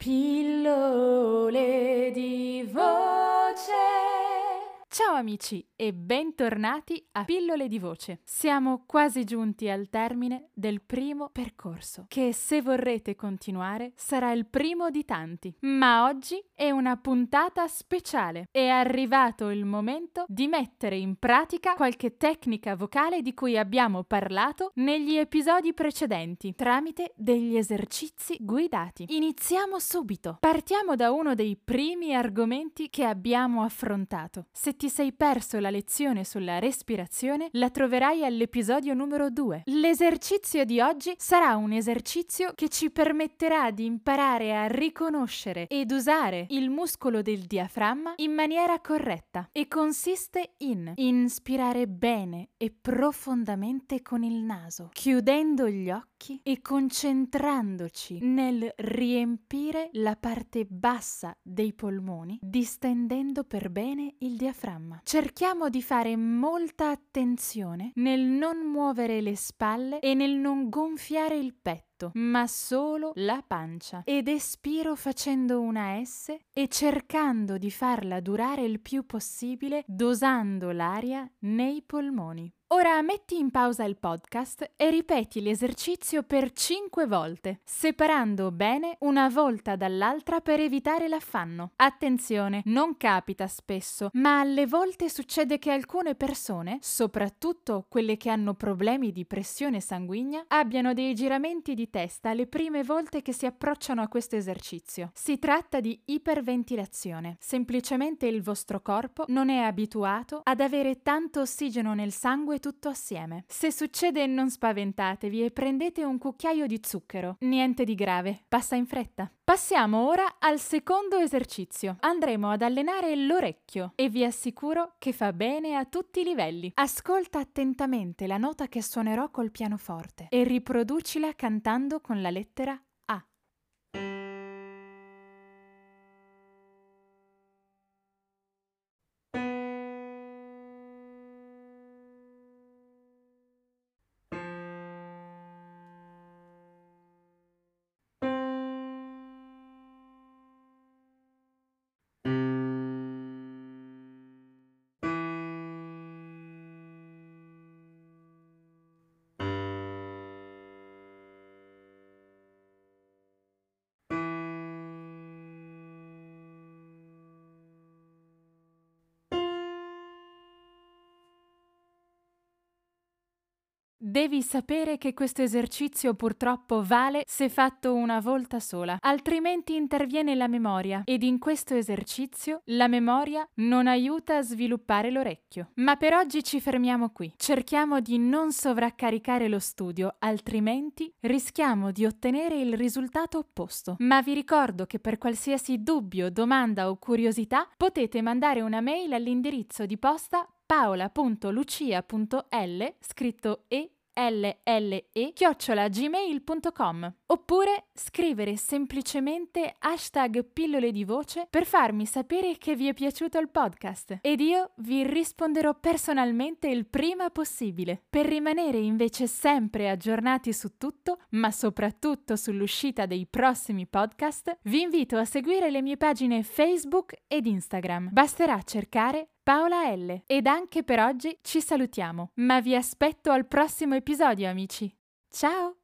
Pillole amici e bentornati a Pillole di Voce. Siamo quasi giunti al termine del primo percorso, che se vorrete continuare sarà il primo di tanti. Ma oggi è una puntata speciale. È arrivato il momento di mettere in pratica qualche tecnica vocale di cui abbiamo parlato negli episodi precedenti, tramite degli esercizi guidati. Iniziamo subito. Partiamo da uno dei primi argomenti che abbiamo affrontato. Se ti sei perso la lezione sulla respirazione, la troverai all'episodio numero 2. L'esercizio di oggi sarà un esercizio che ci permetterà di imparare a riconoscere ed usare il muscolo del diaframma in maniera corretta e consiste in inspirare bene e profondamente con il naso, chiudendo gli occhi e concentrandoci nel riempire la parte bassa dei polmoni, distendendo per bene il diaframma. Cerchiamo di fare molta attenzione nel non muovere le spalle e nel non gonfiare il petto ma solo la pancia ed espiro facendo una S e cercando di farla durare il più possibile dosando l'aria nei polmoni. Ora metti in pausa il podcast e ripeti l'esercizio per 5 volte, separando bene una volta dall'altra per evitare l'affanno. Attenzione, non capita spesso, ma alle volte succede che alcune persone, soprattutto quelle che hanno problemi di pressione sanguigna, abbiano dei giramenti di testa le prime volte che si approcciano a questo esercizio. Si tratta di iperventilazione. Semplicemente il vostro corpo non è abituato ad avere tanto ossigeno nel sangue tutto assieme. Se succede non spaventatevi e prendete un cucchiaio di zucchero. Niente di grave, passa in fretta. Passiamo ora al secondo esercizio. Andremo ad allenare l'orecchio e vi assicuro che fa bene a tutti i livelli. Ascolta attentamente la nota che suonerò col pianoforte e riproducila cantando con la lettera Devi sapere che questo esercizio purtroppo vale se fatto una volta sola, altrimenti interviene la memoria ed in questo esercizio la memoria non aiuta a sviluppare l'orecchio. Ma per oggi ci fermiamo qui. Cerchiamo di non sovraccaricare lo studio, altrimenti rischiamo di ottenere il risultato opposto. Ma vi ricordo che per qualsiasi dubbio, domanda o curiosità potete mandare una mail all'indirizzo di posta paola.lucia.l scritto e lle chiocciolagmail.com oppure scrivere semplicemente hashtag pillole di voce per farmi sapere che vi è piaciuto il podcast ed io vi risponderò personalmente il prima possibile. Per rimanere invece sempre aggiornati su tutto, ma soprattutto sull'uscita dei prossimi podcast, vi invito a seguire le mie pagine Facebook ed Instagram. Basterà cercare Paola L. Ed anche per oggi ci salutiamo, ma vi aspetto al prossimo episodio amici. Ciao!